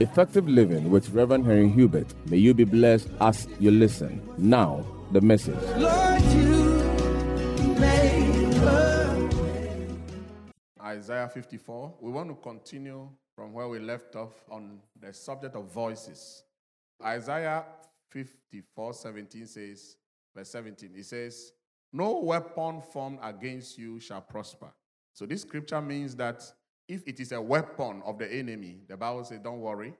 Effective Living with Reverend Henry Hubert. May you be blessed as you listen. Now, the message. Lord, Isaiah 54. We want to continue from where we left off on the subject of voices. Isaiah 54 17 says, verse 17, it says, No weapon formed against you shall prosper. So this scripture means that if it is a weapon of the enemy, the Bible says, don't worry,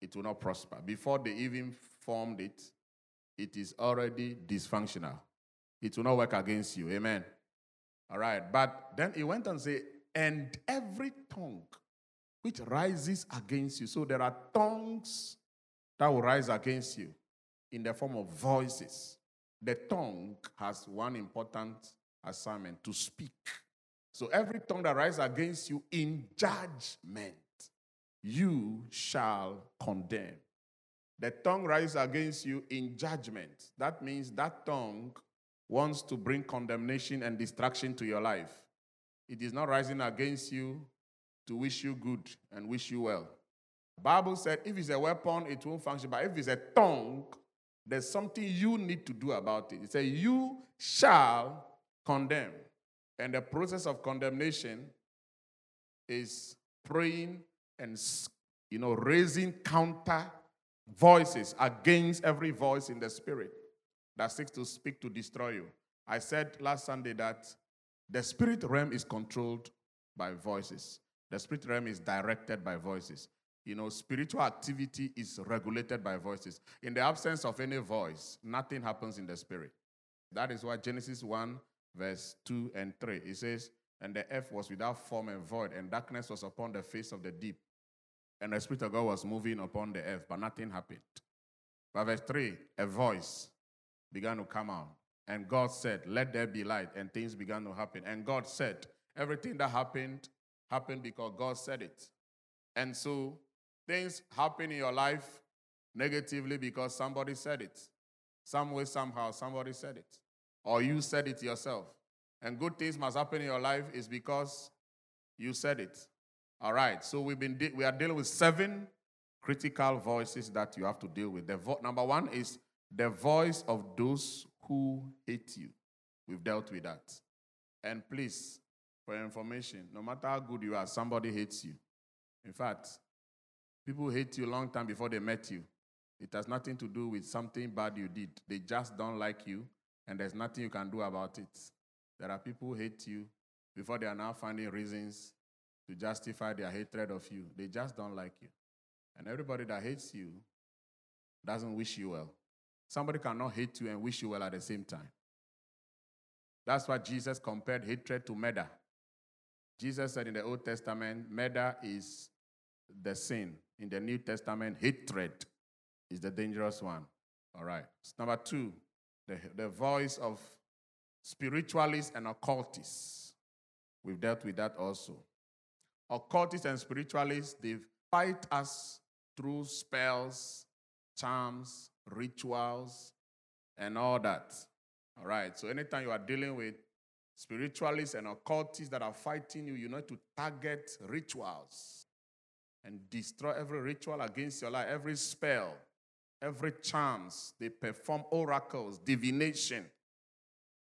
it will not prosper. Before they even formed it, it is already dysfunctional. It will not work against you. Amen. All right. But then he went and said, and every tongue which rises against you. So there are tongues that will rise against you in the form of voices. The tongue has one important assignment to speak. So every tongue that rises against you in judgment, you shall condemn. The tongue rises against you in judgment. That means that tongue wants to bring condemnation and destruction to your life. It is not rising against you to wish you good and wish you well. Bible said if it's a weapon, it won't function. But if it's a tongue, there's something you need to do about it. It says, You shall condemn. And the process of condemnation is praying and you know raising counter voices against every voice in the spirit that seeks to speak to destroy you. I said last Sunday that the spirit realm is controlled by voices. The spirit realm is directed by voices. You know, spiritual activity is regulated by voices. In the absence of any voice, nothing happens in the spirit. That is why Genesis 1 verse 2 and 3. It says, And the earth was without form and void, and darkness was upon the face of the deep. And the Spirit of God was moving upon the earth, but nothing happened. But verse 3, a voice began to come out. And God said, Let there be light. And things began to happen. And God said, Everything that happened happened because God said it. And so things happen in your life negatively because somebody said it. Some way, somehow, somebody said it or you said it yourself. And good things must happen in your life is because you said it. All right. So we've been de- we are dealing with seven critical voices that you have to deal with. The vo- number one is the voice of those who hate you. We've dealt with that. And please, for information, no matter how good you are, somebody hates you. In fact, people hate you long time before they met you. It has nothing to do with something bad you did. They just don't like you and there's nothing you can do about it. There are people who hate you before they are now finding reasons to justify their hatred of you. They just don't like you. And everybody that hates you doesn't wish you well. Somebody cannot hate you and wish you well at the same time. That's why Jesus compared hatred to murder. Jesus said in the Old Testament, murder is the sin. In the New Testament, hatred is the dangerous one. All right. Number two, the, the voice of spiritualists and occultists. We've dealt with that also. Occultists and spiritualists, they fight us through spells, charms, rituals, and all that. All right. So anytime you are dealing with spiritualists and occultists that are fighting you, you need to target rituals and destroy every ritual against your life, every spell, every chance they perform oracles, divination.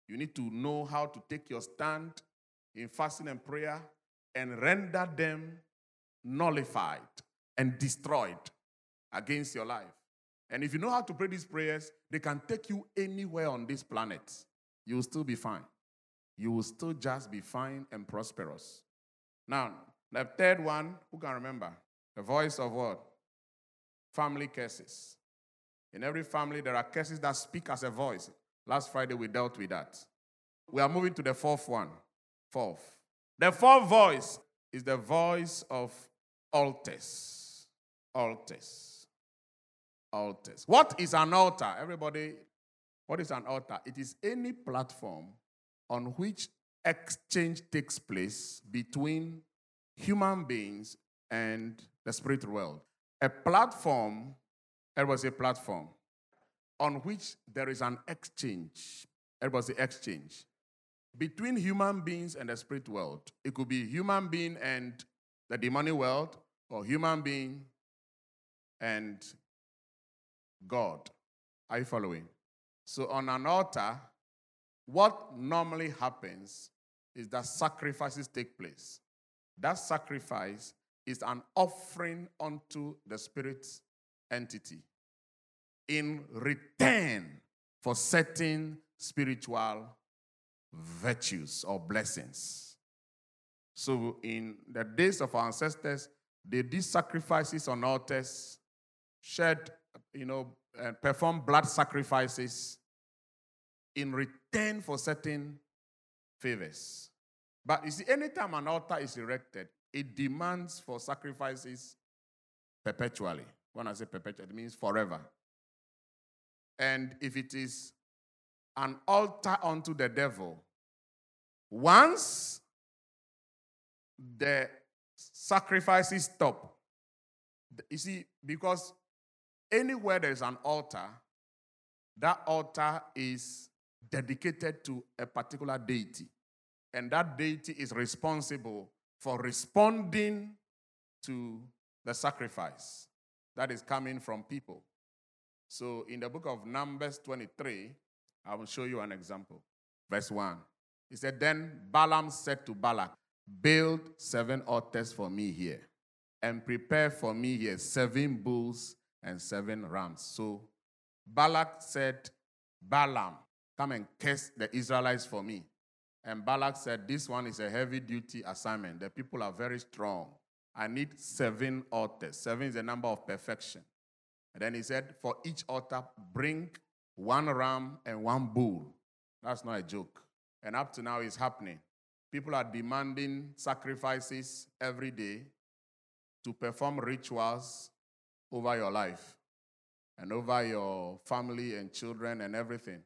You need to know how to take your stand in fasting and prayer and render them nullified and destroyed against your life. And if you know how to pray these prayers, they can take you anywhere on this planet. You will still be fine. You will still just be fine and prosperous. Now, the third one, who can remember? The voice of what? Family curses. In every family, there are curses that speak as a voice. Last Friday, we dealt with that. We are moving to the fourth one. Fourth. The fourth voice is the voice of altars. Altars. Altars. What is an altar? Everybody, what is an altar? It is any platform on which exchange takes place between human beings and the spirit world. A platform Everybody a platform on which there is an exchange. It was the exchange between human beings and the spirit world. It could be human being and the demonic world, or human being and God. Are you following? So on an altar, what normally happens is that sacrifices take place. That sacrifice is an offering unto the spirit's entity in return for certain spiritual virtues or blessings. So, in the days of our ancestors, they did sacrifices on altars, shed, you know, and perform blood sacrifices in return for certain favors. But you see, anytime an altar is erected, it demands for sacrifices perpetually. When I say perpetual, it means forever. And if it is an altar unto the devil, once the sacrifices stop, you see, because anywhere there is an altar, that altar is dedicated to a particular deity. And that deity is responsible for responding to the sacrifice that is coming from people. So in the book of Numbers 23, I will show you an example. Verse 1. He said, Then Balaam said to Balak, Build seven altars for me here, and prepare for me here seven bulls and seven rams. So Balak said, Balaam, come and curse the Israelites for me. And Balak said, This one is a heavy duty assignment. The people are very strong. I need seven altars. Seven is the number of perfection. And then he said, For each altar, bring one ram and one bull. That's not a joke. And up to now, it's happening. People are demanding sacrifices every day to perform rituals over your life and over your family and children and everything.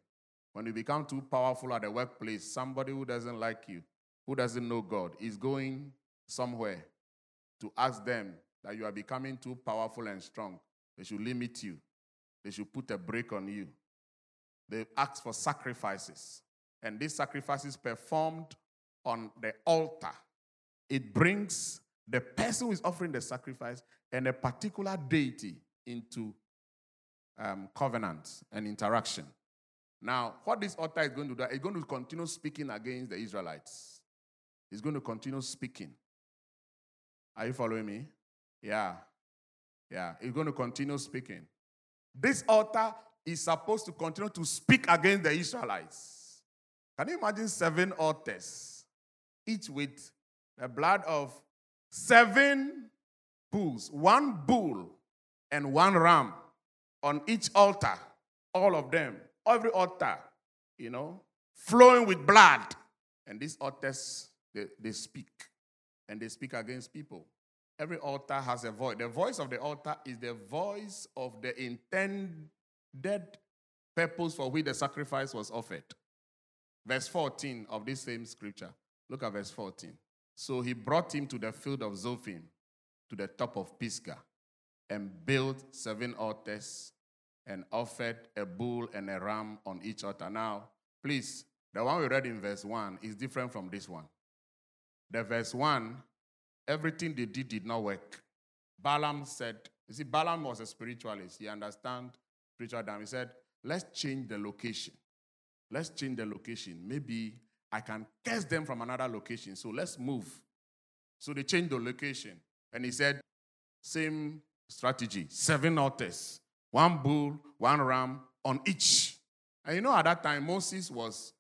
When you become too powerful at the workplace, somebody who doesn't like you, who doesn't know God, is going somewhere to ask them that you are becoming too powerful and strong. They should limit you, they should put a brake on you. They ask for sacrifices. And these sacrifices performed on the altar. It brings the person who is offering the sacrifice and a particular deity into um, covenant and interaction. Now, what this altar is going to do, it's going to continue speaking against the Israelites. It's going to continue speaking. Are you following me? Yeah. Yeah. It's going to continue speaking. This altar is supposed to continue to speak against the Israelites. Can you imagine seven altars, each with the blood of seven bulls, one bull and one ram on each altar, all of them, every altar, you know, flowing with blood. And these altars, they, they speak, and they speak against people. Every altar has a voice. The voice of the altar is the voice of the intended purpose for which the sacrifice was offered. Verse 14 of this same scripture. Look at verse 14. So he brought him to the field of Zophim, to the top of Pisgah, and built seven altars and offered a bull and a ram on each altar. Now, please, the one we read in verse 1 is different from this one. The verse 1, everything they did did not work. Balaam said, you see, Balaam was a spiritualist. He understand spiritual dam. He said, let's change the location. Let's change the location. Maybe I can curse them from another location. So let's move. So they changed the location. And he said, same strategy, seven altars, one bull, one ram on each. And you know, at that time, Moses was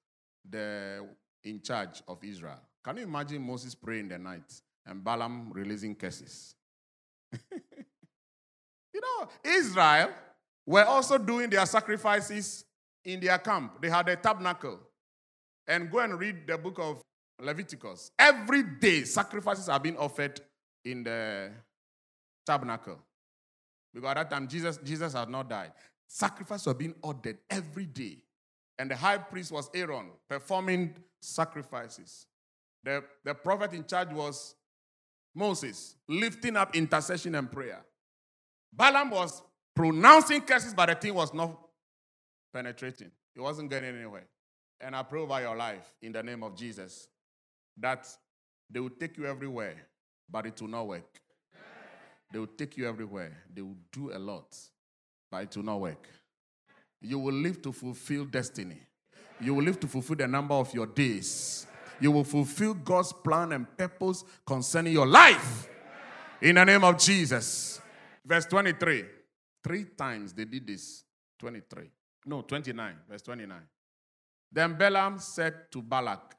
the in charge of Israel. Can you imagine Moses praying in the night and Balaam releasing curses? you know, Israel were also doing their sacrifices in their camp. They had a tabernacle and go and read the book of Leviticus. Every day, sacrifices are being offered in the tabernacle. Because at that time, Jesus, Jesus had not died. Sacrifices were being ordered every day. And the high priest was Aaron, performing sacrifices. The, the prophet in charge was Moses, lifting up intercession and prayer. Balaam was pronouncing curses, but the thing was not penetrating. It wasn't getting anywhere. And I pray over your life in the name of Jesus that they will take you everywhere, but it will not work. They will take you everywhere. They will do a lot, but it will not work. You will live to fulfill destiny. You will live to fulfill the number of your days. You will fulfill God's plan and purpose concerning your life. In the name of Jesus. Verse 23. Three times they did this. 23. No, 29. Verse 29. Then Balaam said to Balak,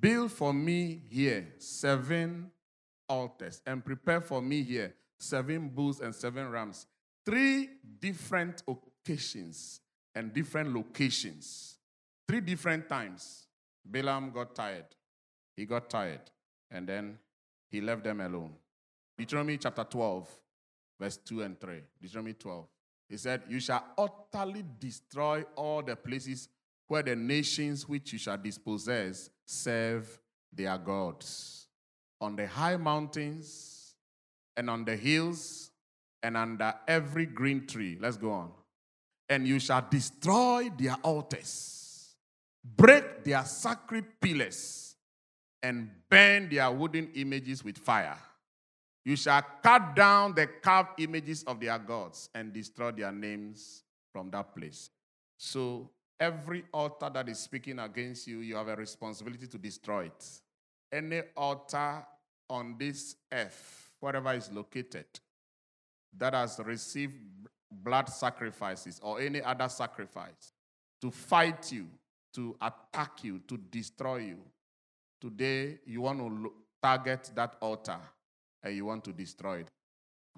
Build for me here seven altars and prepare for me here seven bulls and seven rams. Three different occasions and different locations. Three different times. Balaam got tired. He got tired. And then he left them alone. Deuteronomy chapter 12, verse 2 and 3. Deuteronomy 12. He said, You shall utterly destroy all the places where the nations which you shall dispossess serve their gods. On the high mountains and on the hills and under every green tree. Let's go on. And you shall destroy their altars, break their sacred pillars, and burn their wooden images with fire. You shall cut down the carved images of their gods and destroy their names from that place. So, every altar that is speaking against you, you have a responsibility to destroy it. Any altar on this earth, wherever is located, that has received blood sacrifices or any other sacrifice to fight you, to attack you, to destroy you. Today, you want to target that altar and you want to destroy it.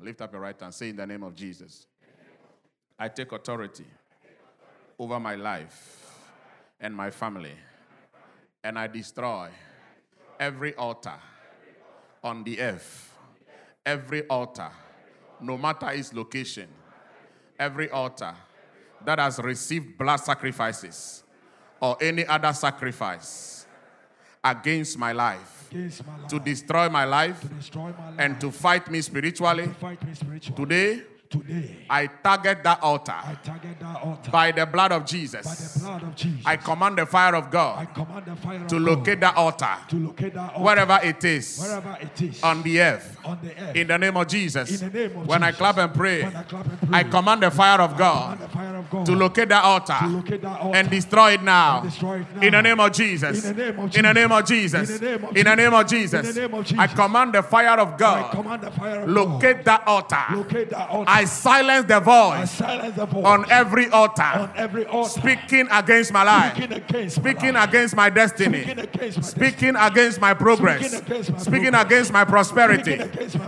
Lift up your right hand. Say in the name of Jesus. I take authority over my life and my family, and I destroy every altar on the earth, every altar, no matter its location, every altar that has received blood sacrifices or any other sacrifice against my life, against my life, to destroy my life, to destroy my life, and to fight me spiritually. to fight me spiritually. Today, Today, I target that altar I target that altar by the blood of by the Jesus. blood of Jesus. I command the fire of I God command the fire to locate God that altar to locate that altar wherever it is wherever it is on the earth. on the earth. In the name of Jesus. In the name of When I clap and pray, when I clap and pray, I command the fire of I God command the fire of God to locate that altar to locate that altar and destroy it now. and destroy it now. In the name of Jesus. In the name of In the name of Jesus. Jesus. In the name of In the name of Jesus. Jesus. In the name of I command the fire of I God command the fire of locate that altar. Locate that altar. I silence the I voice silence the voice on every altar on every altar speaking against my life, speaking against my life. against my destiny, Speaking against my speaking against my progress, Speaking against my speaking prosperity.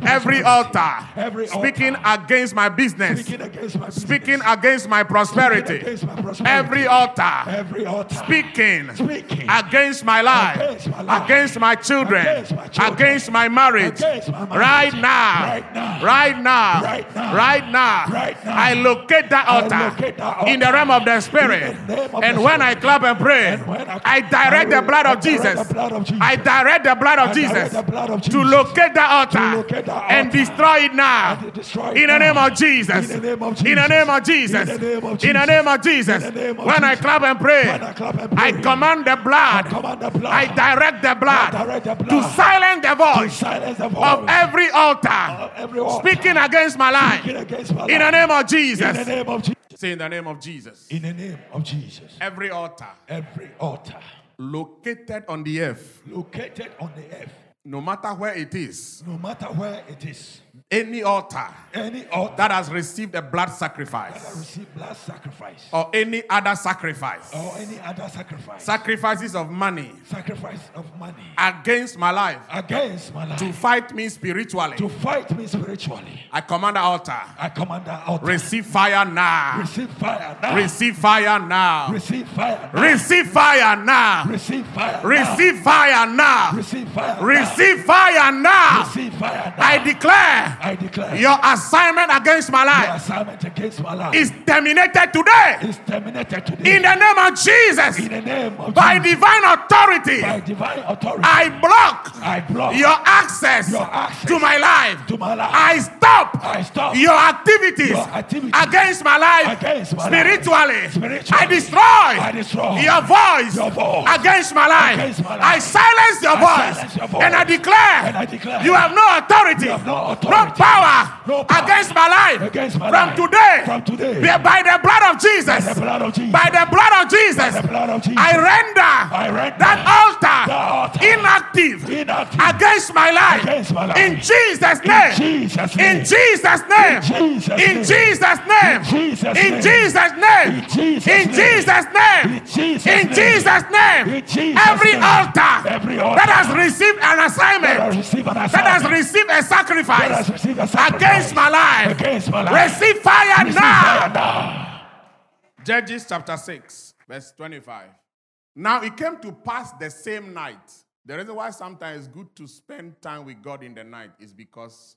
Every altar Every speaking against my business, Speaking against my business. speaking against my prosperity. against my prosperity. Every altar Every altar. speaking Speaking against my life, Against my life. against my children, Against my children. against my marriage. Against my marriage. Right now, Right now. right now, Right now. right now, I locate that I altar locate that altar. in the realm of the spirit. The of And the when I clap and pray, And I- I direct I the blood of Jesus. the blood of Jesus. I direct the blood of Jesus the blood of to locate that altar To locate that and destroy it now. And destroy it In the name of Jesus. In the name of Jesus. name of Jesus. In the name of Jesus. name of Jesus. In the name of When I clap and pray, I clap and I pray. command the blood. I command the blood. I direct the blood I direct the to silence the voice silence the voice of every altar of every altar. speaking against my life. Against my In the name of Jesus. In the name of Jesus. Say in the name of Jesus. In the name of Jesus. Every altar Every altar located on the earth, located on the earth, no matter where it is, no matter where it is, any altar any altar that has received a blood sacrifice blood sacrifice or any other sacrifice, or any other sacrifice, sacrifices of money sacrifice of money against my life against my life to fight me spiritually, to fight me spiritually, I command the altar. I command the altar. Receive fire now. Receive fire now. Receive fire now. Receive fire. now. Receive fire now. Receive fire. now. Receive fire now. Receive fire. now. Receive fire now. Receive fire. now. I declare I declare your assignment against my your life assignment against my life is terminated today is terminated today in the name of Jesus. in the name of By Jesus. divine authority, by divine authority. I block I block your access Your access to my life. to my life. I stop I stop your activities Your activities against my life against my life. spiritually. Spiritually. I destroy I destroy your voice your voice against my life. against my life. I silence your voice. silence your voice. And I declare, And I declare, you have no authority, you have no no power, no power against my life. against my from life. today, From today. by- by the blood of Jesus, the blood of Jesus. by the blood of Jesus, blood of Jesus. I render, I render that altar, altar inactive, inactive against my life. against my life. In Jesus' name. In Jesus' name. In. Jesus' name. In Jesus' name. In Jesus' name. In Jesus' name. Jesus' name. In Jesus' Every altar that has received an assignment, that has received a that has sacrifice received a sacrifice against my life, against my life. receive fire Receive now. fire now. Judges chapter 6, verse 25. Now it came to pass the same night. The reason why sometimes it's good to spend time with God in the night is because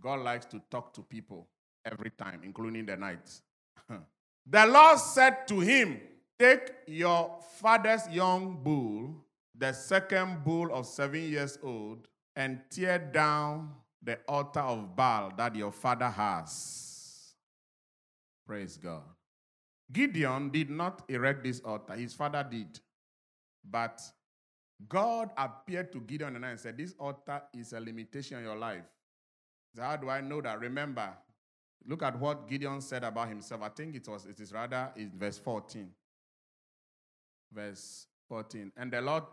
God likes to talk to people every time, including the night. the Lord said to him, Take your father's young bull, the second bull of seven years old, and tear down the altar of Baal that your father has. Praise God. Gideon did not erect this altar, his father did. But God appeared to Gideon and said, This altar is a limitation in your life. So how do I know that? Remember, look at what Gideon said about himself. I think it was it is rather in verse 14. Verse 14. And the Lord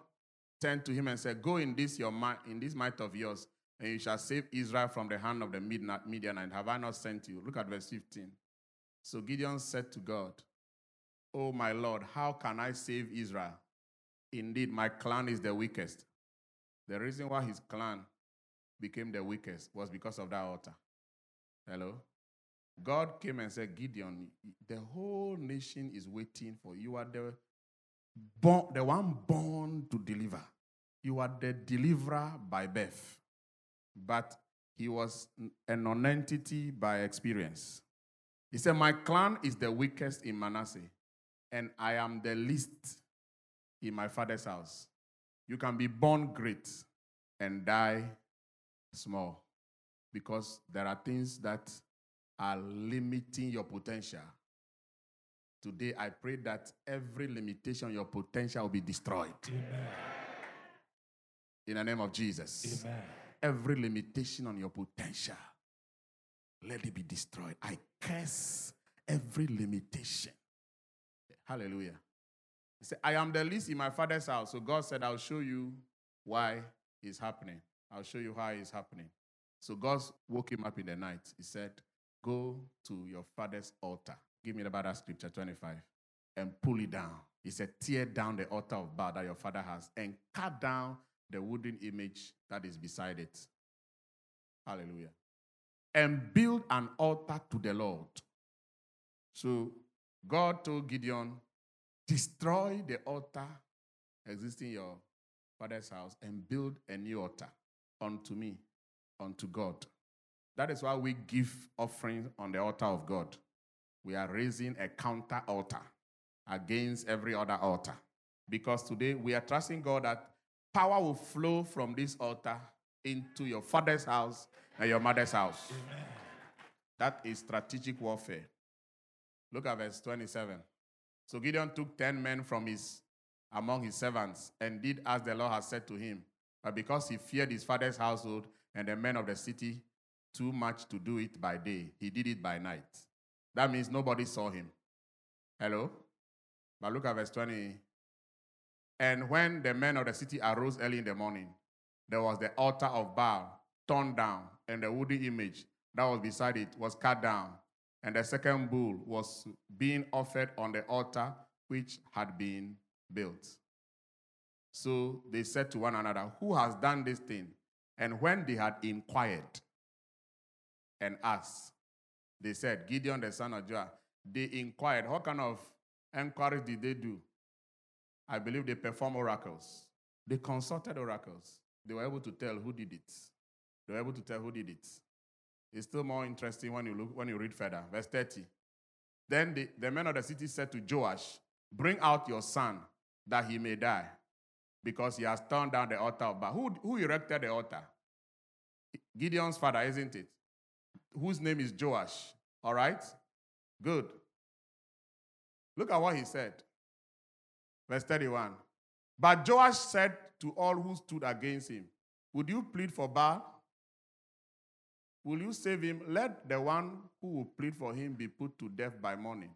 turned to him and said, Go in this your might, in this might of yours, and you shall save Israel from the hand of the Midianite. Have I not sent you? Look at verse 15. So Gideon said to God, Oh my Lord, how can I save Israel? Indeed, my clan is the weakest. The reason why his clan became the weakest was because of that altar. Hello? God came and said, Gideon, the whole nation is waiting for you. You are the, born, the one born to deliver. You are the deliverer by birth. But he was a non-entity by experience. He said, My clan is the weakest in Manasseh, and I am the least in my father's house. You can be born great and die small because there are things that are limiting your potential. Today, I pray that every limitation, your potential will be destroyed. In the name of Jesus. Amen. Every limitation on your potential, let it be destroyed. I curse every limitation. Hallelujah. He said, I am the least in my father's house. So God said, I'll show you why it's happening. I'll show you how it's happening. So God woke him up in the night. He said, Go to your father's altar. Give me the Bible scripture 25 and pull it down. He said, Tear down the altar of Baal that your father has and cut down the wooden image that is beside it. Hallelujah. And build an altar to the Lord. So God told Gideon, destroy the altar existing in your father's house and build a new altar unto me, unto God. That is why we give offerings on the altar of God. We are raising a counter altar against every other altar. Because today we are trusting God that power will flow from this altar into your father's house and your mother's house. That is strategic warfare. Look at verse 27. So Gideon took 10 men from his among his servants and did as the Lord had said to him. But because he feared his father's household and the men of the city too much to do it by day, he did it by night. That means nobody saw him. Hello? But look at verse 20. And when the men of the city arose early in the morning, there was the altar of Baal torn down, and the wooden image that was beside it was cut down, and the second bull was being offered on the altar which had been built. So they said to one another, Who has done this thing? And when they had inquired and asked, they said, Gideon the son of Joash. They inquired. What kind of inquiries did they do? I believe they performed oracles. They consulted oracles. They were able to tell who did it. They were able to tell who did it. It's still more interesting when you look when you read further. Verse 30. Then the, the men of the city said to Joash, Bring out your son that he may die, because he has torn down the altar of Baal. Who, who erected the altar? Gideon's father, isn't it? Whose name is Joash. All right? Good. Look at what he said. Verse 31. But Joash said to all who stood against him, Would you plead for Baal? Will you save him? Let the one who will plead for him be put to death by morning.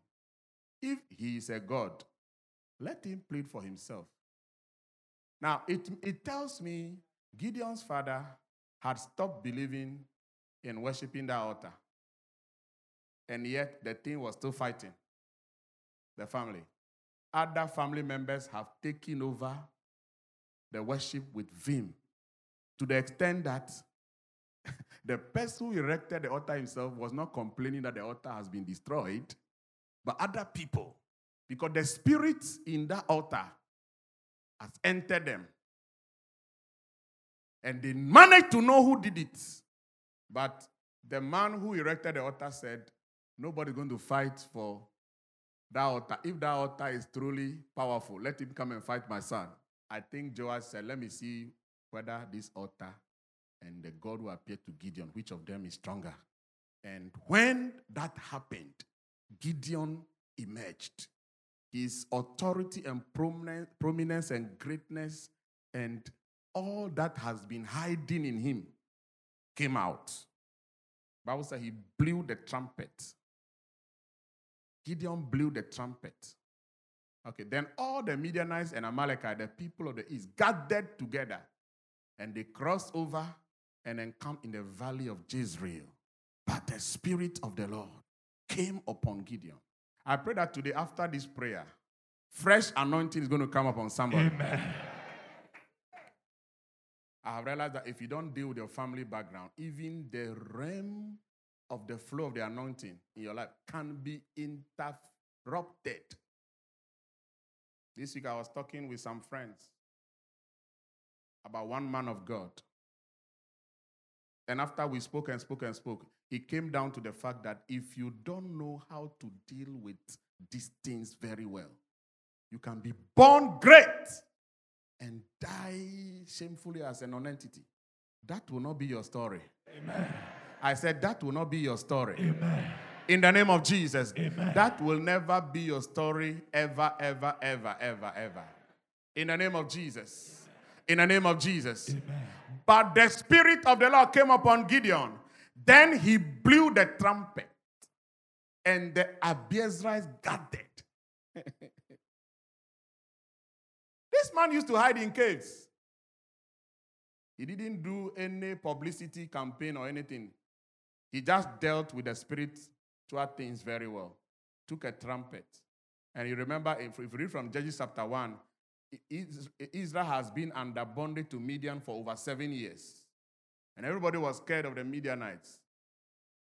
If he is a God, let him plead for himself. Now, it, it tells me Gideon's father had stopped believing in worshiping that altar. And yet, the thing was still fighting the family. Other family members have taken over the worship with vim to the extent that the person who erected the altar himself was not complaining that the altar has been destroyed, but other people, because the spirit in that altar has entered them. And they managed to know who did it. But the man who erected the altar said, Nobody's going to fight for that altar. If that altar is truly powerful, let him come and fight my son. I think Joash said, Let me see whether this altar and the God who appeared to Gideon, which of them is stronger? And when that happened, Gideon emerged. His authority and prominence and greatness and all that has been hiding in him came out. Bible said he blew the trumpet. Gideon blew the trumpet. Okay, then all the Midianites and Amalekite, the people of the east, gathered together and they crossed over and encamped in the valley of Jezreel. But the Spirit of the Lord came upon Gideon. I pray that today, after this prayer, fresh anointing is going to come upon somebody. Amen. I have realized that if you don't deal with your family background, even the realm of the flow of the anointing in your life can be interrupted. This week I was talking with some friends about one man of God. And after we spoke and spoke and spoke, it came down to the fact that if you don't know how to deal with these things very well, you can be born great and die shamefully as a non-entity. That will not be your story. Amen. I said that will not be your story. Amen. In the name of Jesus. Amen. That will never be your story ever, ever, ever, ever, ever. In the name of Jesus. In the name of Jesus. Amen. But the Spirit of the Lord came upon Gideon. Then he blew the trumpet, and the Abiezrites gathered. This man used to hide in caves. He didn't do any publicity campaign or anything. He just dealt with the spiritual things very well. Took a trumpet. And you remember, if you read from Judges chapter 1, Israel has been under bondage to Midian for over seven years. And everybody was scared of the Midianites.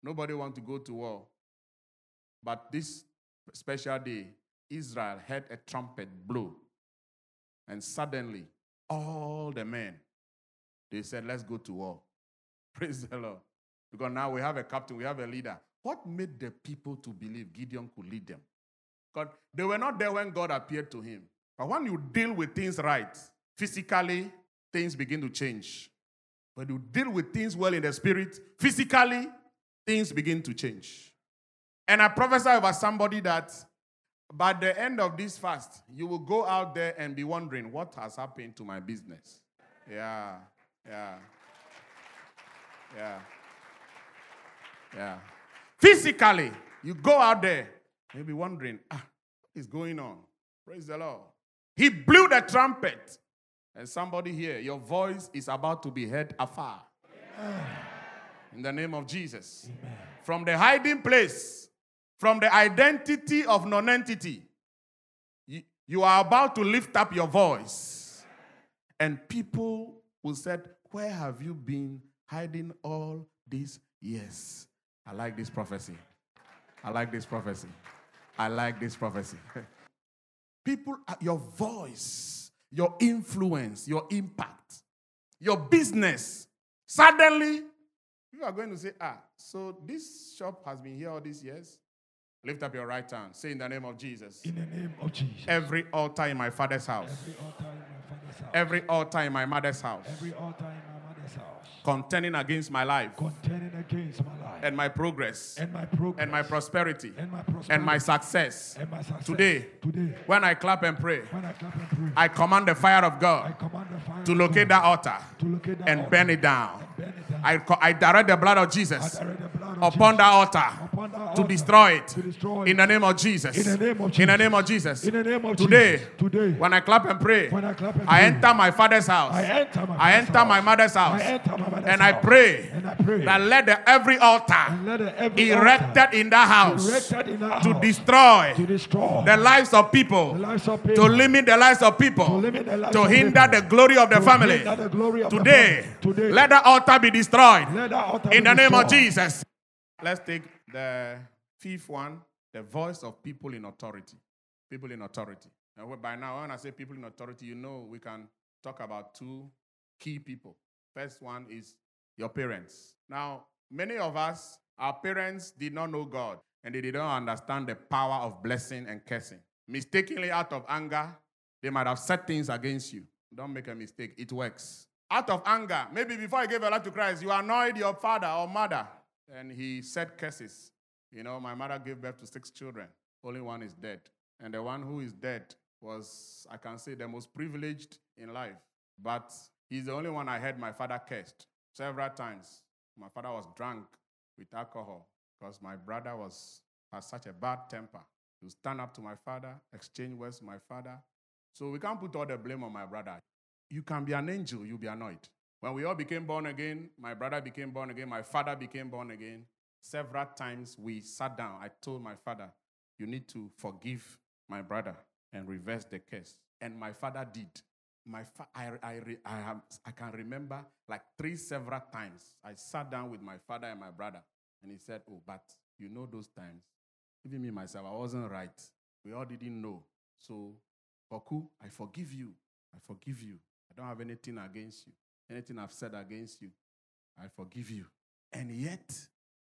Nobody wanted to go to war. But this special day, Israel had a trumpet blow. And suddenly, all the men, they said, let's go to war. Praise the Lord. Because now we have a captain, we have a leader. What made the people to believe Gideon could lead them? Because they were not there when God appeared to him. But when you deal with things right, physically, things begin to change. When you deal with things well in the spirit, physically, things begin to change. And I prophesy over somebody that by the end of this fast, you will go out there and be wondering, what has happened to my business? Yeah, yeah, yeah, yeah. Physically, you go out there, you'll be wondering, ah, what is going on? Praise the Lord. He blew the trumpet. And somebody here, your voice is about to be heard afar. In the name of Jesus. Amen. From the hiding place, from the identity of nonentity, you, you are about to lift up your voice. And people will say, Where have you been hiding all these years? I like this prophecy. I like this prophecy. I like this prophecy. people, your voice, your influence, your impact, your business, suddenly you are going to say, Ah, so this shop has been here all these years? Lift up your right hand. Say in the name of Jesus. In the name of Jesus. Every altar in my father's house. Every altar in my father's house. Every altar in my mother's house. Every altar in my mother's house. Contending against my life contending against my life and my progress and my progress and my prosperity and my and my success. and my success. Today, today, when I clap and pray, when I clap and pray, I command the fire of I God command the fire to locate God that altar to locate that and altar burn it down. and burn it down. I, co- I direct the blood of I Jesus direct the blood upon that altar to destroy it in the name of Jesus. In the name of Jesus. name of Jesus. In the name of Today, Jesus. Today, when I clap and pray, when I clap and I pray, enter my father's house. I enter my I father's enter my mother's house. I enter my mother's And I pray and I pray that let the, every altar let the every erected in that house to destroy to destroy the lives of people, to limit the lives of people, to limit the lives to of hinder the glory of the family. hinder the glory of the Today, let the altar be destroyed let that altar in the name of. Jesus. Let's take the fifth one the voice of people in authority. People in authority. And by now, when I say people in authority, you know we can talk about two key people. First one is your parents. Now, many of us, our parents did not know God and they did not understand the power of blessing and cursing. Mistakenly, out of anger, they might have said things against you. Don't make a mistake, it works. Out of anger, maybe before you gave your life to Christ, you annoyed your father or mother and he said curses. You know, my mother gave birth to six children, only one is dead. And the one who is dead was, I can say, the most privileged in life. But he's the only one I heard my father cursed several times. My father was drunk with alcohol because my brother was had such a bad temper. He would stand up to my father, exchange words with my father. So we can't put all the blame on my brother. You can be an angel, you'll be annoyed. When we all became born again, my brother became born again, my father became born again. Several times we sat down. I told my father, You need to forgive my brother and reverse the curse. And my father did. My fa- I, I, I, have, I can remember like three several times. I sat down with my father and my brother, and he said, Oh, but you know those times. Even me myself, I wasn't right. We all didn't know. So, Boku, I forgive you. I forgive you. I don't have anything against you. Anything I've said against you, I forgive you. And yet,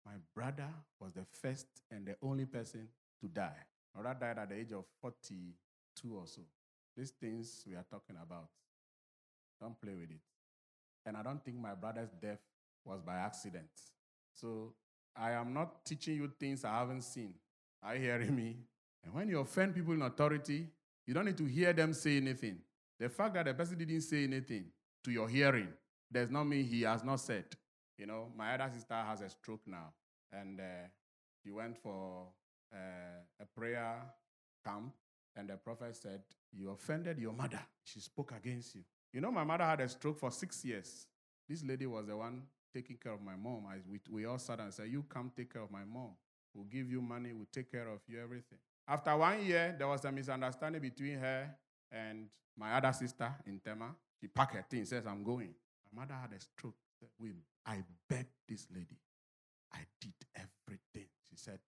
my brother was the first and the only person to die. My brother died at the age of 42 or so. These things we are talking about, don't play with it. And I don't think my brother's death was by accident. So I am not teaching you things I haven't seen. Are you hearing me? And when you offend people in authority, you don't need to hear them say anything. The fact that the person didn't say anything to your hearing does not mean he has not said. You know, my other sister has a stroke now, and uh, she went for uh, a prayer camp, and the prophet said, You offended your mother. She spoke against you. You know, my mother had a stroke for six years. This lady was the one taking care of my mom. I, we, we all sat and said, You come take care of my mom. We'll give you money, we'll take care of you, everything. After one year, there was a misunderstanding between her and my other sister in Tema. She packed her things, says, I'm going. My mother had a stroke. I begged this lady. I did everything. She said,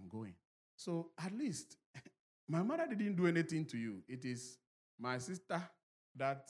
I'm going. So at least my mother didn't do anything to you. It is my sister that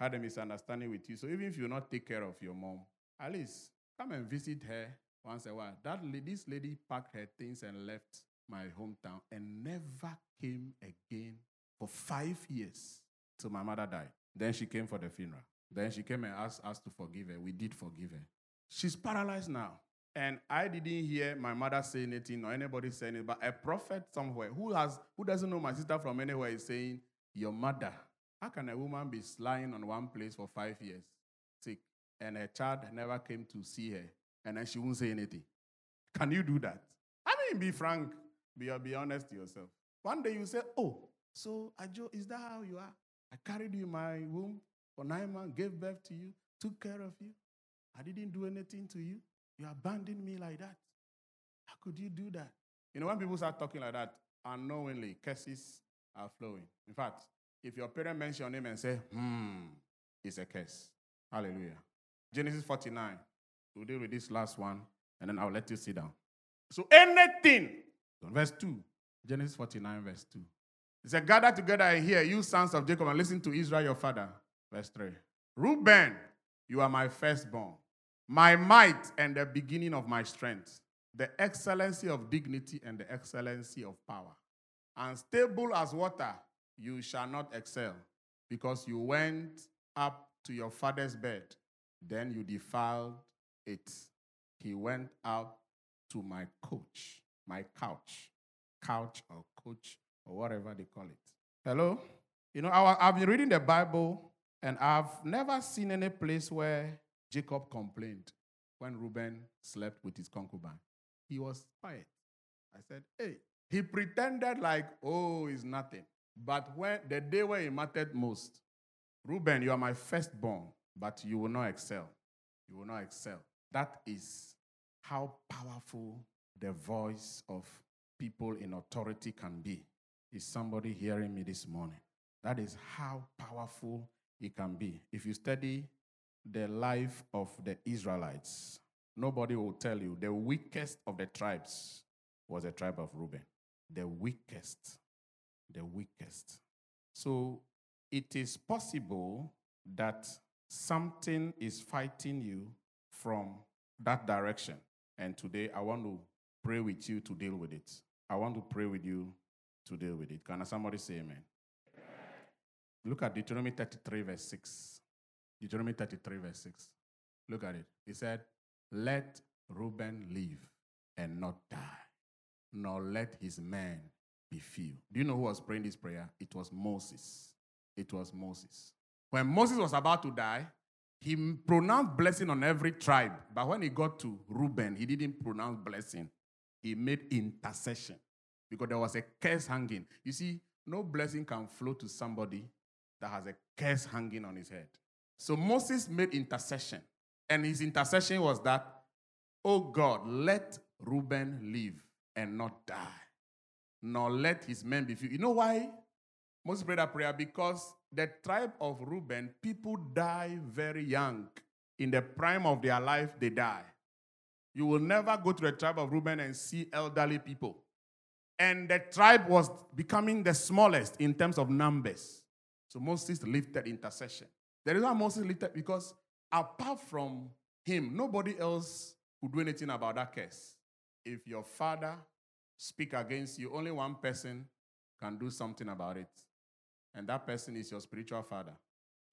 had a misunderstanding with you. So even if you not take care of your mom, at least come and visit her once in a while. That la- this lady packed her things and left my hometown and never came again for five years till my mother died. Then she came for the funeral. Then she came and asked us to forgive her. We did forgive her. She's paralyzed now. And I didn't hear my mother say anything or anybody say anything, but a prophet somewhere who has who doesn't know my sister from anywhere is saying, Your mother. How can a woman be lying on one place for five years, sick, and her child never came to see her, and then she won't say anything? Can you do that? I mean, be frank, be, be honest to yourself. One day you say, Oh, so Ajo, is that how you are? I carried you in my womb for nine months, gave birth to you, took care of you. I didn't do anything to you. You abandoned me like that. How could you do that? You know, when people start talking like that, unknowingly, curses are flowing. In fact, if your parent mentions your name and say, hmm, it's a curse. Hallelujah. Genesis 49. We'll deal with this last one, and then I'll let you sit down. So anything, verse 2, Genesis 49, verse 2. It said, Gather together and hear, you sons of Jacob, and listen to Israel your father. Verse 3. Reuben, you are my firstborn, my might and the beginning of my strength, the excellency of dignity and the excellency of power. Unstable as water, you shall not excel, because you went up to your father's bed. Then you defiled it. He went out to my coach, my couch, couch or coach or whatever they call it. Hello? You know, I, I've been reading the Bible and I've never seen any place where Jacob complained when Reuben slept with his concubine. He was quiet. I said, hey, he pretended like, oh, it's nothing. But when the day where he mattered most, Reuben, you are my firstborn, but you will not excel. You will not excel. That is how powerful the voice of people in authority can be. Is somebody hearing me this morning? That is how powerful it can be. If you study the life of the Israelites, nobody will tell you the weakest of the tribes was the tribe of Reuben. The weakest. The weakest. So it is possible that something is fighting you from that direction. And today I want to pray with you to deal with it. I want to pray with you to deal with it. Can somebody say amen? Look at Deuteronomy 33, verse 6. Deuteronomy 33, verse 6. Look at it. He said, Let Reuben live and not die, nor let his men be few. Do you know who was praying this prayer? It was Moses. It was Moses. When Moses was about to die, he pronounced blessing on every tribe. But when he got to Reuben, he didn't pronounce blessing. He made intercession because there was a curse hanging. You see, no blessing can flow to somebody that has a curse hanging on his head. So Moses made intercession. And his intercession was that, oh God, let Reuben live and not die, nor let his men be few. You know why Moses prayed that prayer? Because the tribe of Reuben, people die very young. In the prime of their life, they die. You will never go to the tribe of Reuben and see elderly people. And the tribe was becoming the smallest in terms of numbers. So Moses lifted intercession. The reason Moses lifted because apart from him, nobody else could do anything about that case. If your father speak against you, only one person can do something about it. And that person is your spiritual father.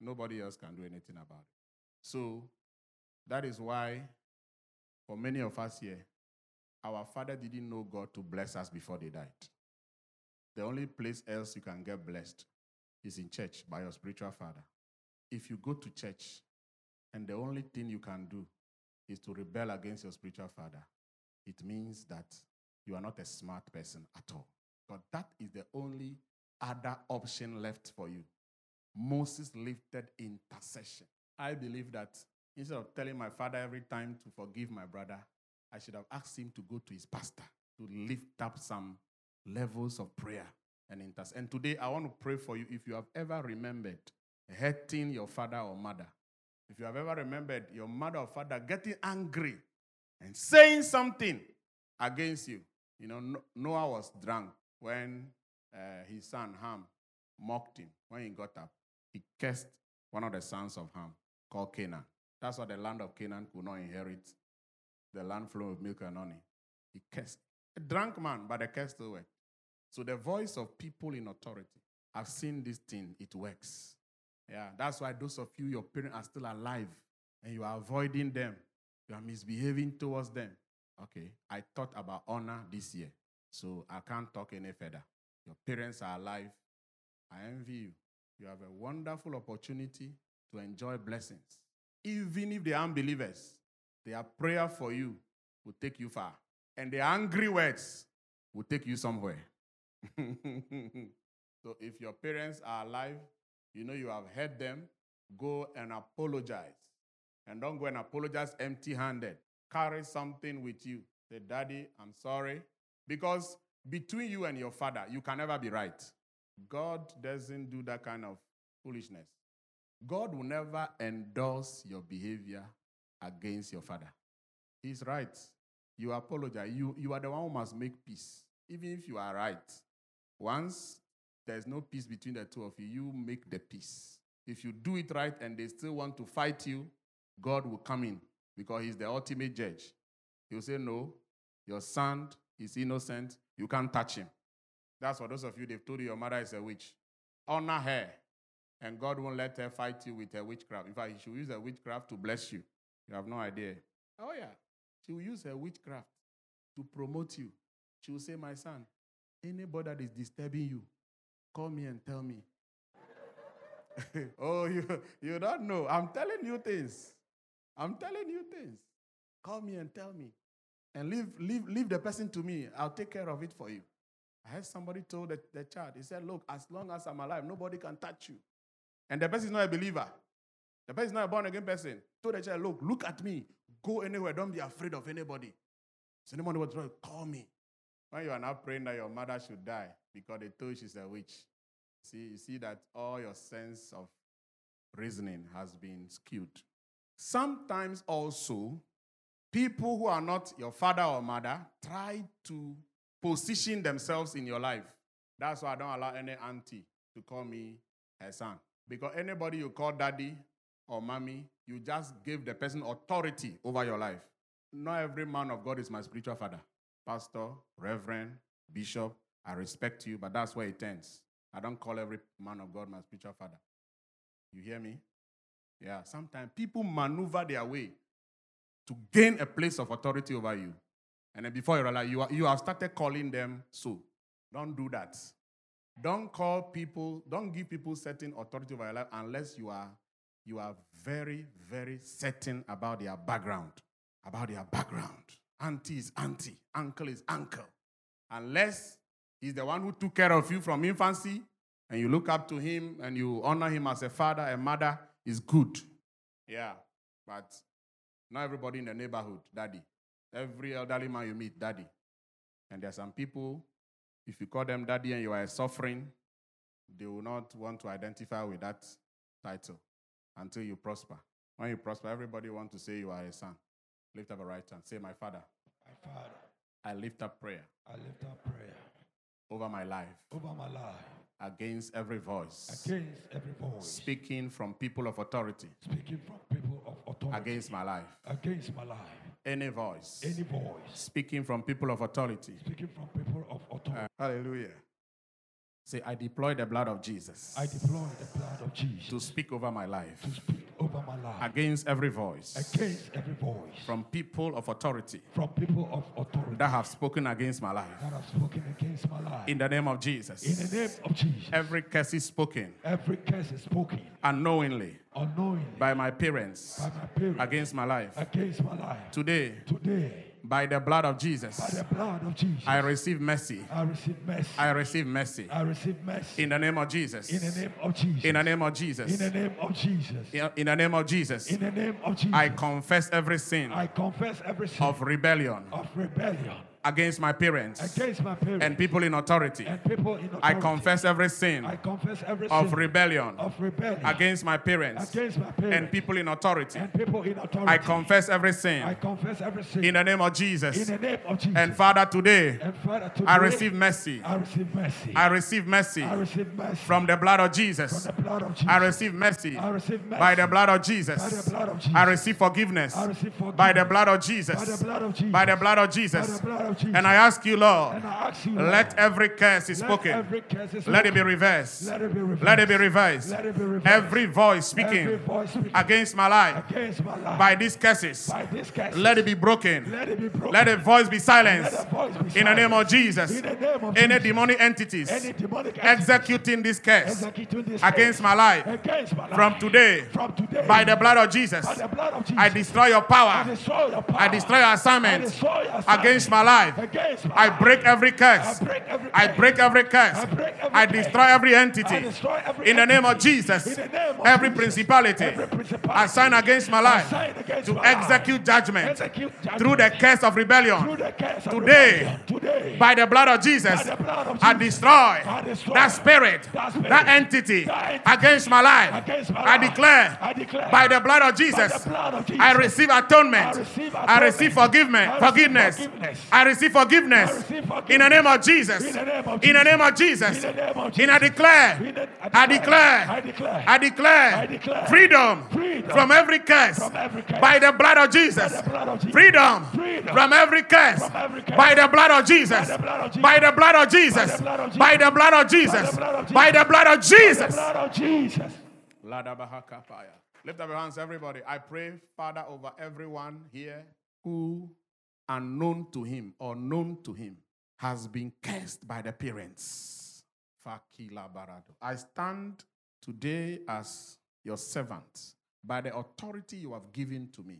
Nobody else can do anything about it. So that is why, for many of us here, our father didn't know God to bless us before they died. The only place else you can get blessed is in church by your spiritual father. If you go to church and the only thing you can do is to rebel against your spiritual father, it means that you are not a smart person at all. But that is the only other option left for you. Moses lifted intercession. I believe that instead of telling my father every time to forgive my brother, I should have asked him to go to his pastor to lift up some levels of prayer and intercession. And today I want to pray for you if you have ever remembered hurting your father or mother, if you have ever remembered your mother or father getting angry and saying something against you. You know, Noah was drunk when uh, his son Ham mocked him. When he got up, he cursed one of the sons of Ham called Canaan. That's why the land of Canaan could not inherit the land flowing with milk and honey. He cursed. A drunk man, but the curse still worked. So the voice of people in authority. I've seen this thing, it works. Yeah, that's why those of you, your parents are still alive and you are avoiding them. You are misbehaving towards them. Okay, I thought about honor this year, so I can't talk any further. Your parents are alive. I envy you. You have a wonderful opportunity to enjoy blessings. Even if they are unbelievers, their prayer for you will take you far. And the angry words will take you somewhere. so if your parents are alive, you know you have heard them, go and apologize. And don't go and apologize empty handed. Carry something with you. Say, Daddy, I'm sorry. Because between you and your father, you can never be right. God doesn't do that kind of foolishness. God will never endorse your behavior against your father. He's right. You apologize. You, you are the one who must make peace, even if you are right. Once there's no peace between the two of you, you make the peace. If you do it right and they still want to fight you, God will come in because He's the ultimate judge. He'll say, No, your son is innocent. You can't touch him. That's for those of you, they've told you your mother is a witch. Honor her and God won't let her fight you with her witchcraft. In fact, she will use her witchcraft to bless you. You have no idea. Oh, yeah. She will use her witchcraft to promote you. She will say, My son, anybody that is disturbing you, call me and tell me. oh, you, you don't know. I'm telling you things. I'm telling you things. Call me and tell me. And leave, leave, leave the person to me. I'll take care of it for you. I heard somebody told the, the child, he said, Look, as long as I'm alive, nobody can touch you. And the person is not a believer. The person is not a born again person. Told the child, Look, look at me. Go anywhere. Don't be afraid of anybody. So anyone trying, call me. When you are now praying that your mother should die because they told she's a witch. See, you see that all your sense of reasoning has been skewed. Sometimes also, people who are not your father or mother try to position themselves in your life. That's why I don't allow any auntie to call me her son. Because anybody you call daddy or mommy, you just give the person authority over your life. Not every man of God is my spiritual father. Pastor, reverend, bishop, I respect you, but that's where it ends. I don't call every man of God my spiritual father. You hear me? Yeah, sometimes people maneuver their way to gain a place of authority over you. And then before you realize, you, are, you have started calling them so. Don't do that. Don't call people, don't give people certain authority over your life unless you are, you are very, very certain about their background. About their background. Auntie is auntie, uncle is uncle. Unless he's the one who took care of you from infancy and you look up to him and you honor him as a father, a mother, is good. Yeah. But not everybody in the neighborhood, daddy. Every elderly man you meet, daddy. And there are some people, if you call them daddy and you are suffering, they will not want to identify with that title until you prosper. When you prosper, everybody wants to say you are a son. Lift up a right hand. Say, My father, My Father, I lift up prayer I lift up prayer over my life over my life against every voice against every voice speaking from people of authority speaking from people of authority against my life. against my life. Any voice Any voice speaking from people of authority. speaking from people of authority. Uh, hallelujah. Say, I deploy the blood of Jesus I deploy the blood of Jesus to speak over my life to speak over my life against every voice against every voice from people of authority from people of authority that have spoken against my life. that have spoken against my life. In the name of Jesus. In the name of Jesus, Every curse is spoken every curse is spoken unknowingly unknowingly by my parents by my parents against my life. against my life. Today, Today, by the blood of Jesus. by the blood of Jesus, I receive mercy. I receive mercy. I receive mercy. I receive mercy. In the name of Jesus. In the name of Jesus. In the name of In Jesus. the name of Jesus. In in the name of Jesus. In the name of Jesus. I confess every sin I confess every sin of rebellion of rebellion against my parents against my parents and people in authority. and people in authority. I confess every sin I confess every of sin rebellion of rebellion against my parents against my parents and people in authority. and people in authority. I confess every sin, I confess every sin in the name of in Jesus. the name of Jesus. And Father, today and Father, today, I receive mercy. I receive mercy. I receive mercy I receive mercy from the blood of from Jesus. the blood of Jesus. I receive mercy I receive mercy by the blood of by Jesus. the blood of Jesus. I receive forgiveness I receive forgiveness by the blood of by the Jesus. blood of Jesus. By the blood of By Jesus. The blood of Jesus. And I ask you, Lord, ask you, let Lord, every curse is let spoken. every curse Let it be spoken. reversed. Let it be reversed. Let it be reversed. Let it be reversed. Every voice Every speaking voice speaking against my life against my life by these curses, by this curse. let it be broken. Let it be broken. Let the voice be silenced. be In the name of. Jesus. Name of Any Jesus. demonic entities Any demonic entity executing this curse executing this against my life against my life from today from today by the blood of Jesus. blood of Jesus. I destroy your I power. destroy your power. I destroy your I destroy your assignment against my life. Against my I life. break every I curse. break every I curse. break every curse. I break every curse. destroy every I entity. destroy every In the name of entity. Jesus, In the name of every Jesus. principality Every principality assigned against my life to execute judgment through the curse of rebellion the curse of Today, by the blood of Jesus. by the blood of I destroy that spirit, that entity against my life. I declare by the blood of Jesus. the blood of Jesus. I receive atonement. I receive I receive atonement. forgiveness. I receive Forgiveness. forgiveness. I receive forgiveness. I receive forgiveness. In the name of Jesus. In the name of In the Jesus. name of Jesus. In the name of And I Jesus. declare. In the- I declare. I declare. I declare. I declare. Freedom. Freedom. From every curse. From every curse. By the blood of Jesus. Blood of Jesus. Freedom. Freedom. From every curse. From every curse. By the blood of Jesus. By the blood of Jesus. By the blood of Jesus. blood of Jesus. By the blood of Jesus. By the blood of Jesus. blood of Jesus. Lift up your hands, everybody. I pray, Father, over everyone here who, unknown to him or known to him, has been cursed by the parents. I stand today as your servant by the authority you have given to me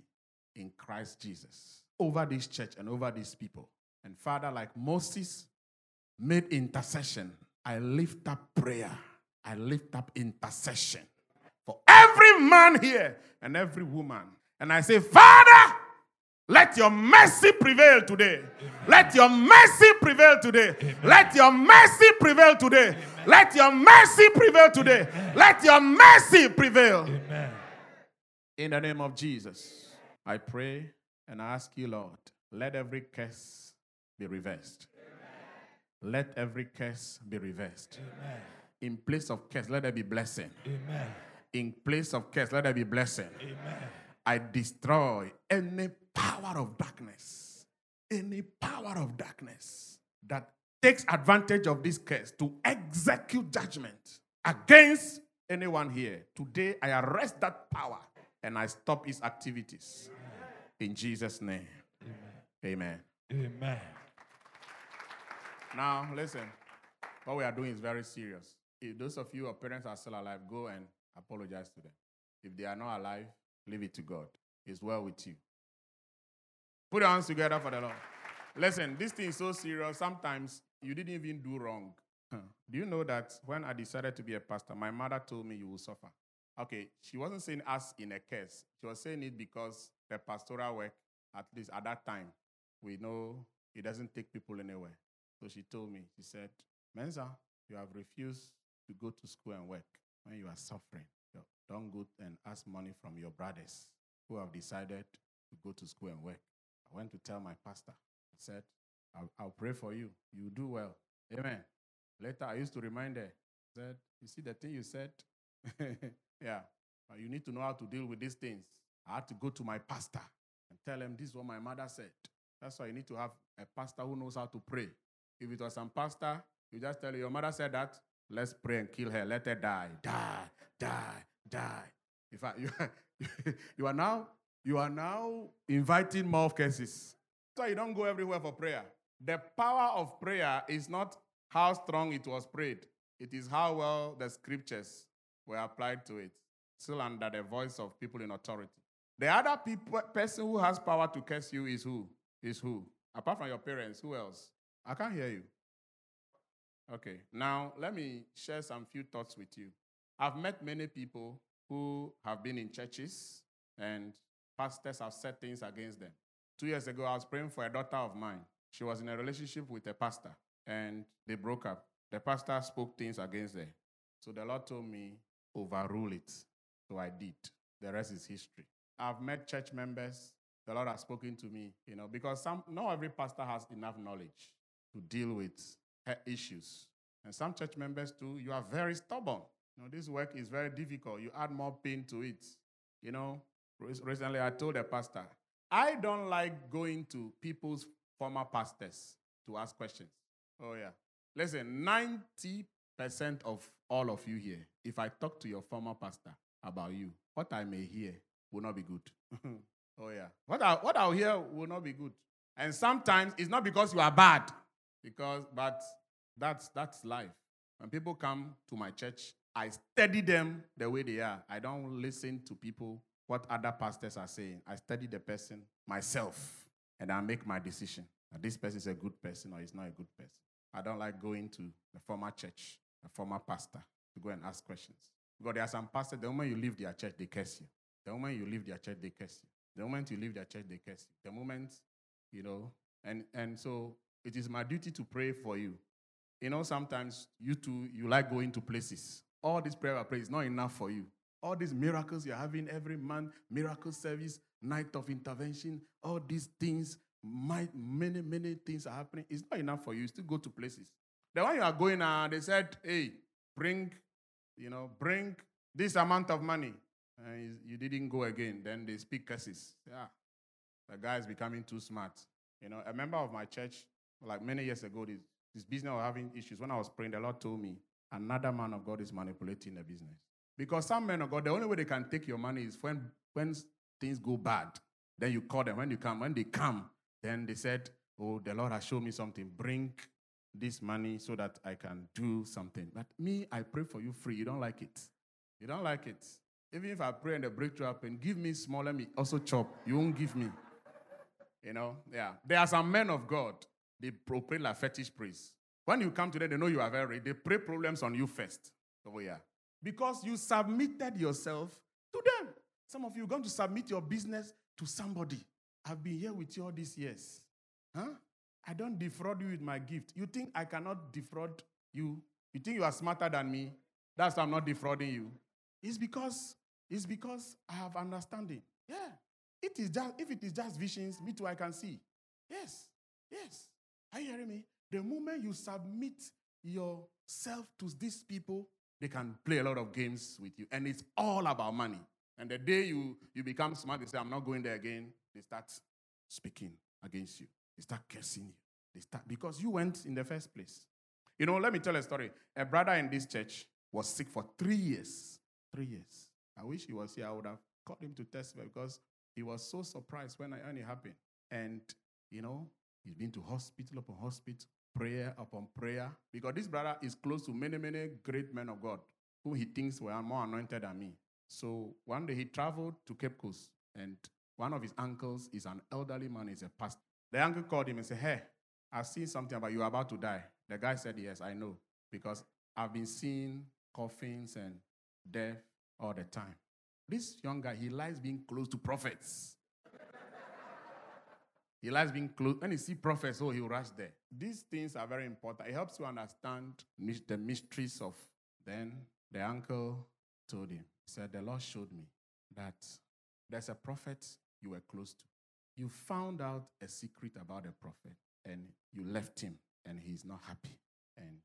in Christ Jesus over this church and over these people. And Father, like Moses made intercession, I lift up prayer. I lift up intercession for every man here and every woman. And I say, Father, let your mercy prevail today. Let your mercy prevail today. Let your mercy prevail today. Let your mercy prevail today. Let your mercy prevail. In the name of Jesus, I pray and I ask you, Lord, let every curse be reversed. Let every curse be reversed. In place of curse, let there be blessing. In place of curse, let there be blessing. I destroy any power of darkness, any power of darkness that takes advantage of this curse to execute judgment against anyone here. Today, I arrest that power and I stop its activities. In Jesus' name. Amen. Amen. Now, listen. What we are doing is very serious. If those of you or parents are still alive, go and apologize to them. If they are not alive, leave it to God. It's well with you. Put your hands together for the Lord. Listen, this thing is so serious. Sometimes you didn't even do wrong. Do you know that when I decided to be a pastor, my mother told me you will suffer? Okay, she wasn't saying us in a case. She was saying it because the pastoral work, at least at that time, we know it doesn't take people anywhere. So she told me, she said, Mensah, you have refused to go to school and work when you are suffering. Don't go and ask money from your brothers who have decided to go to school and work. I went to tell my pastor. I said, I'll, I'll pray for you. You do well. Amen. Later, I used to remind her, said, You see the thing you said? yeah. You need to know how to deal with these things. I had to go to my pastor and tell him this is what my mother said. That's why you need to have a pastor who knows how to pray. If it was some pastor, you just tell you, your mother said that, let's pray and kill her. Let her die. Die, die, die. In fact, you you are now you are now inviting more cases. So you don't go everywhere for prayer. The power of prayer is not how strong it was prayed. It is how well the scriptures were applied to it, still under the voice of people in authority. The other people, person who has power to curse you is who? Is who? Apart from your parents, who else? I can't hear you. Okay, now let me share some few thoughts with you. I've met many people who have been in churches and pastors have said things against them. Two years ago, I was praying for a daughter of mine. She was in a relationship with a pastor and they broke up. The pastor spoke things against her. So the Lord told me, overrule it. So I did. The rest is history. I've met church members. The Lord has spoken to me, you know, because some not every pastor has enough knowledge to deal with her issues. And some church members too, you are very stubborn. You know, this work is very difficult. You add more pain to it. You know, recently I told a pastor, I don't like going to people's former pastors to ask questions. Oh, yeah. Listen, 90% of all of you here, if I talk to your former pastor about you, what I may hear will not be good. oh, yeah. What, I, what I'll hear will not be good. And sometimes it's not because you are bad, because, but that's, that's life. When people come to my church, I study them the way they are. I don't listen to people, what other pastors are saying. I study the person myself, and I make my decision. That this person is a good person or is not a good person. I don't like going to the former church, the former pastor, to go and ask questions. Because there are some pastors, the moment you leave their church, they curse you. The moment you leave their church, they curse you. The moment you leave their church, they curse you. The moment, you know, and, and so it is my duty to pray for you. You know, sometimes you too, you like going to places. All this prayer I pray is not enough for you. All these miracles you're having every month, miracle service, night of intervention, all these things, my, many, many things are happening. It's not enough for you. You still go to places. The one you are going, uh, they said, hey, bring, you know, bring this amount of money. And you didn't go again. Then they speak curses. Yeah, the guy is becoming too smart. You know, a member of my church, like many years ago, this, this business was having issues. When I was praying, the Lord told me, another man of God is manipulating the business. Because some men of God, the only way they can take your money is when, when things go bad. Then you call them. When you come, when they come, then they said, Oh, the Lord has shown me something. Bring this money so that I can do something. But me, I pray for you free. You don't like it. You don't like it. Even if I pray and the breakthrough happen, give me small, let me also chop. You won't give me. You know, yeah. There are some men of God, they pray like fetish priests. When you come to them, they know you are very, they pray problems on you first. Oh, yeah. Because you submitted yourself to them. Some of you are going to submit your business to somebody. I've been here with you all these years. Huh? I don't defraud you with my gift. You think I cannot defraud you? You think you are smarter than me? That's why I'm not defrauding you. It's because it's because I have understanding. Yeah. It is just if it is just visions, me too, I can see. Yes. Yes. Are you hearing me? The moment you submit yourself to these people, they can play a lot of games with you. And it's all about money. And the day you, you become smart, they say, I'm not going there again, they start speaking against you. They start cursing you. They start because you went in the first place. You know, let me tell a story. A brother in this church was sick for three years. Three years. I wish he was here. I would have called him to testify because he was so surprised when, I, when it happened. And, you know, he's been to hospital upon hospital, prayer upon prayer. Because this brother is close to many, many great men of God who he thinks were more anointed than me. So one day he traveled to Cape Coast, and one of his uncles is an elderly man, he's a pastor. The uncle called him and said, Hey, I've seen something about you about to die. The guy said, Yes, I know, because I've been seeing coffins and death all the time. This young guy, he likes being close to prophets. He likes being close. When he see prophets, oh, he'll rush there. These things are very important. It helps you understand the mysteries of. Then the uncle told him, he said, The Lord showed me that there's a prophet you were close to. You found out a secret about the prophet and you left him and he's not happy and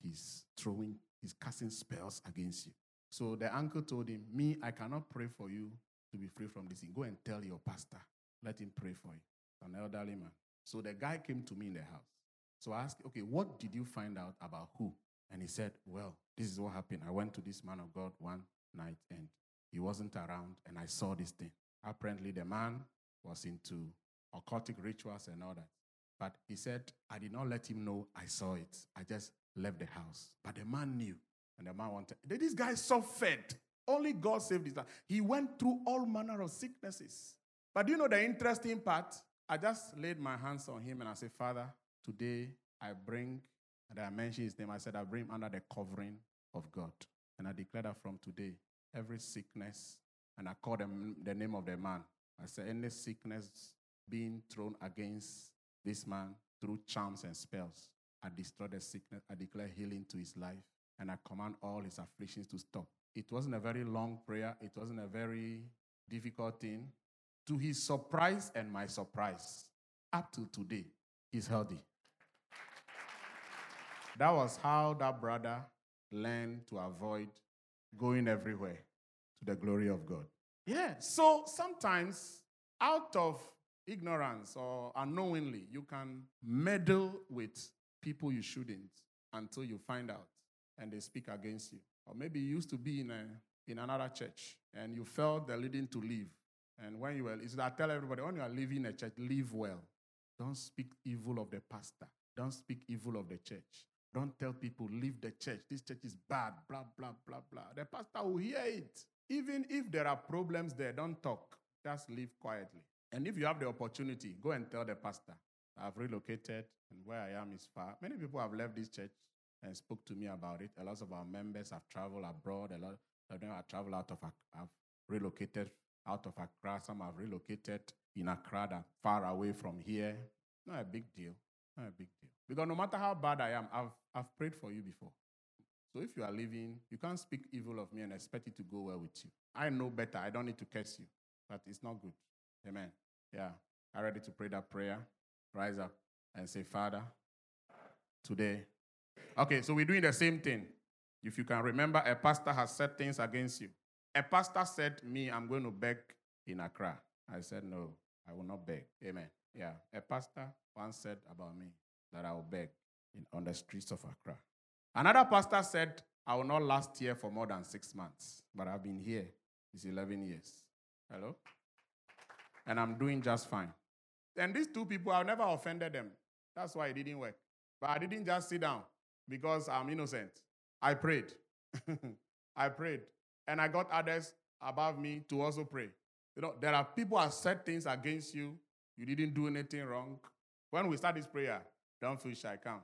he's throwing, he's casting spells against you. So the uncle told him, Me, I cannot pray for you to be free from this. Go and tell your pastor. Let him pray for you. An elderly man. So the guy came to me in the house. So I asked, Okay, what did you find out about who? And he said, Well, this is what happened. I went to this man of God one night and he wasn't around and I saw this thing. Apparently, the man was into occultic rituals and all that. But he said, I did not let him know I saw it. I just left the house. But the man knew. And the man wanted. This guy suffered. Only God saved this. He went through all manner of sicknesses. But do you know the interesting part? I just laid my hands on him and I said, Father, today I bring, and I mentioned his name. I said, I bring him under the covering of God. And I declare that from today, every sickness, and I call them the name of the man. I said, any sickness being thrown against this man through charms and spells, I destroy the sickness. I declare healing to his life and I command all his afflictions to stop. It wasn't a very long prayer, it wasn't a very difficult thing. To his surprise and my surprise, up to today, he's healthy. that was how that brother learned to avoid going everywhere to the glory of God. Yeah, so sometimes out of ignorance or unknowingly, you can meddle with people you shouldn't until you find out and they speak against you. Or maybe you used to be in, a, in another church and you felt the leading to leave. And when you were, I tell everybody, when you are leaving a church, live well. Don't speak evil of the pastor. Don't speak evil of the church. Don't tell people, leave the church. This church is bad, blah, blah, blah, blah. The pastor will hear it. Even if there are problems there, don't talk. Just leave quietly. And if you have the opportunity, go and tell the pastor, I've relocated and where I am is far. Many people have left this church and spoke to me about it. A lot of our members have traveled abroad. A lot of them have traveled out of, have relocated out of Accra. Some have relocated in Accra, far away from here. Not a big deal. Not a big deal. Because no matter how bad I am, I've, I've prayed for you before. So if you are living, you can't speak evil of me and expect it to go well with you. I know better. I don't need to curse you, but it's not good. Amen. Yeah. Are ready to pray that prayer? Rise up and say, Father, today Okay, so we're doing the same thing. If you can remember, a pastor has said things against you. A pastor said, Me, I'm going to beg in Accra. I said, No, I will not beg. Amen. Yeah. A pastor once said about me that I will beg in, on the streets of Accra. Another pastor said, I will not last here for more than six months, but I've been here. It's 11 years. Hello? And I'm doing just fine. And these two people, I've never offended them. That's why it didn't work. But I didn't just sit down because I'm innocent. I prayed. I prayed. And I got others above me to also pray. You know, there are people who have said things against you. You didn't do anything wrong. When we start this prayer, don't feel shy. Come.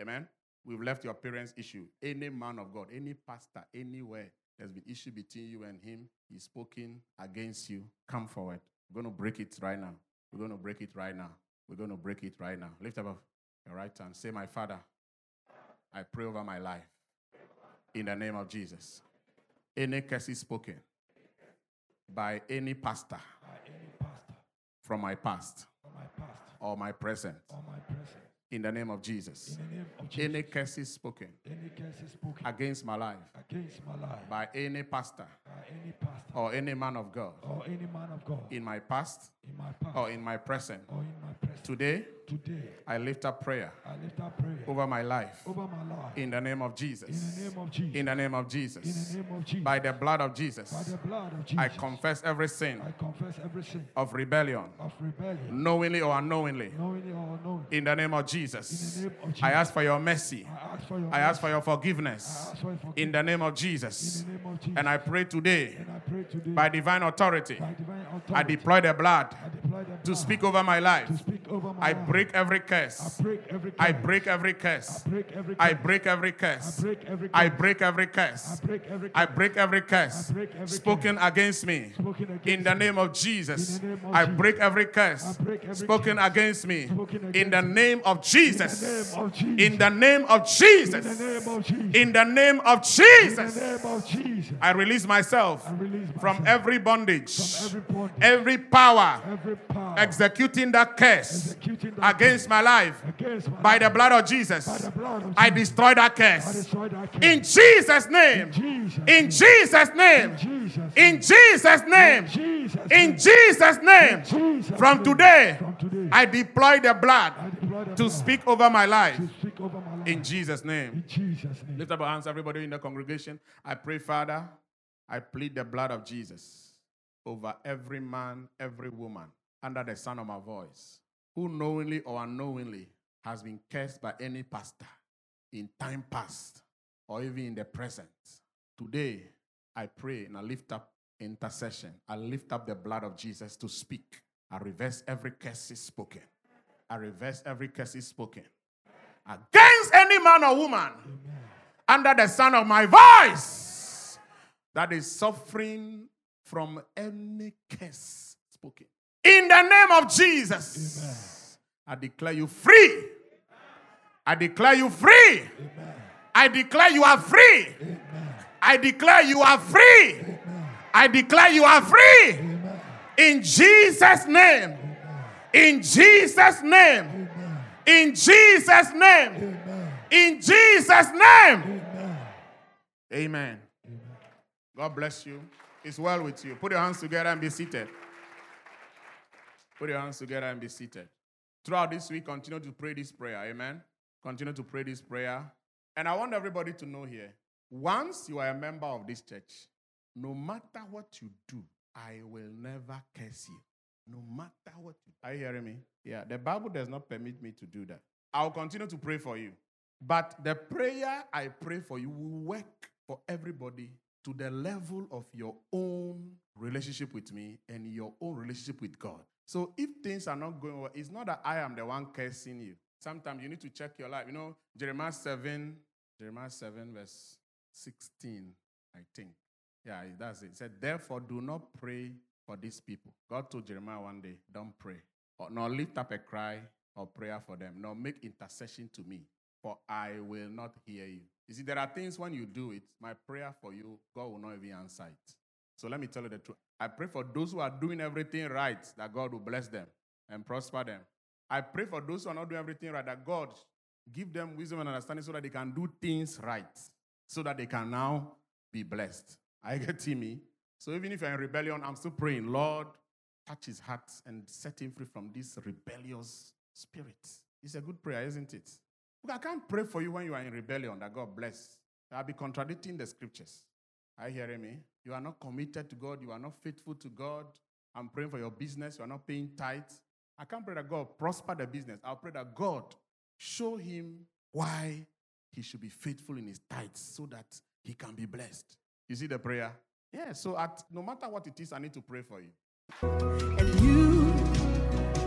Amen. We've left your parents' issue. Any man of God, any pastor, anywhere, there's been issue between you and him. He's spoken against you. Come forward. We're going to break it right now. We're going to break it right now. We're going to break it right now. Lift up your right hand. Say, My Father, I pray over my life in the name of Jesus. Any curses spoken by any pastor by any pastor from my past or my past or my present or my present. in the name of Jesus. In the name of Jesus. Any curses spoken Any curses spoken against my life against my life by any pastor by any pastor or any man of God or any man of God in my past in my past or in my present. or in my present. Today, Today, I lift up prayer I lift up prayer over my life over my life in the name of in Jesus. the name of Jesus. In the name of In Jesus. the name of Jesus. By the blood of Jesus, By the blood of Jesus. I confess every sin I confess every sin of rebellion, of rebellion, knowingly or unknowingly. knowingly or unknowingly. In the name of In Jesus, the name of Jesus. I ask for your mercy. I ask for your I ask for your I forgiveness. ask for your In the name of In Jesus. the name of Jesus. And I pray today, And I pray today by divine authority, by divine authority. I deploy the blood I to speak over my life. I break every curse. I break every curse. I break every curse. I break every curse. I break every curse I break every curse. spoken against me in the name of Jesus. I break every curse spoken against me in the name of Jesus. In the name of Jesus. In the name of Jesus. In the name of Jesus. I release myself from every bondage, every power executing that curse against my life by the blood of Jesus. the blood of I destroy that curse. destroy that curse. In Jesus' name. In Jesus' name. In Jesus' name. In Jesus' name. From today, I deploy the blood to speak over my life. to speak over my life. In Jesus' name. In Jesus' name. Lift up your hands, everybody in the congregation. I pray, Father, I plead the blood of Jesus over every man, every woman under the sound of my voice who knowingly or unknowingly has been cursed by any pastor in time past or even in the present. Today, I pray and I lift up intercession. I lift up the blood of Jesus to speak. I reverse every curse is spoken. I reverse every curse is spoken against any man or woman under the sound of my voice that is suffering from any curse spoken. In the name of Jesus, I declare you free. I declare you free. I declare you are free. I declare you are free. I declare you are free. In Jesus' name. In Jesus' name. In Jesus' name. In Jesus' name. Amen. God bless you. It's well with you. Put your hands together and be seated. Put your hands together and be seated. Throughout this week, continue to pray this prayer. Amen. Continue to pray this prayer. And I want everybody to know here once you are a member of this church, no matter what you do, I will never curse you. No matter what you Are you hearing me? Yeah, the Bible does not permit me to do that. I'll continue to pray for you. But the prayer I pray for you will work for everybody to the level of your own relationship with me and your own relationship with God. So if things are not going well, it's not that I am the one cursing you. Sometimes you need to check your life. You know, Jeremiah 7, Jeremiah 7, verse 16, I think. Yeah, that's it. It said, Therefore, do not pray for these people. God told Jeremiah one day, Don't pray, or nor lift up a cry or prayer for them, nor make intercession to me, for I will not hear you. You see, there are things when you do it, my prayer for you, God will not even answer it. So let me tell you the truth. I pray for those who are doing everything right, that God will bless them and prosper them. I pray for those who are not doing everything right, that God give them wisdom and understanding so that they can do things right, so that they can now be blessed. I get me. So even if you're in rebellion, I'm still praying, Lord, touch his heart and set him free from this rebellious spirit. It's a good prayer, isn't it? Look, I can't pray for you when you are in rebellion that God bless. I'll be contradicting the scriptures. Are you hearing me? You are not committed to God. You are not faithful to God. I'm praying for your business. You are not paying tithes. I can't pray that God prosper the business. I'll pray that God show him why he should be faithful in his tithes so that he can be blessed. You see the prayer? Yeah, so at no matter what it is, I need to pray for you.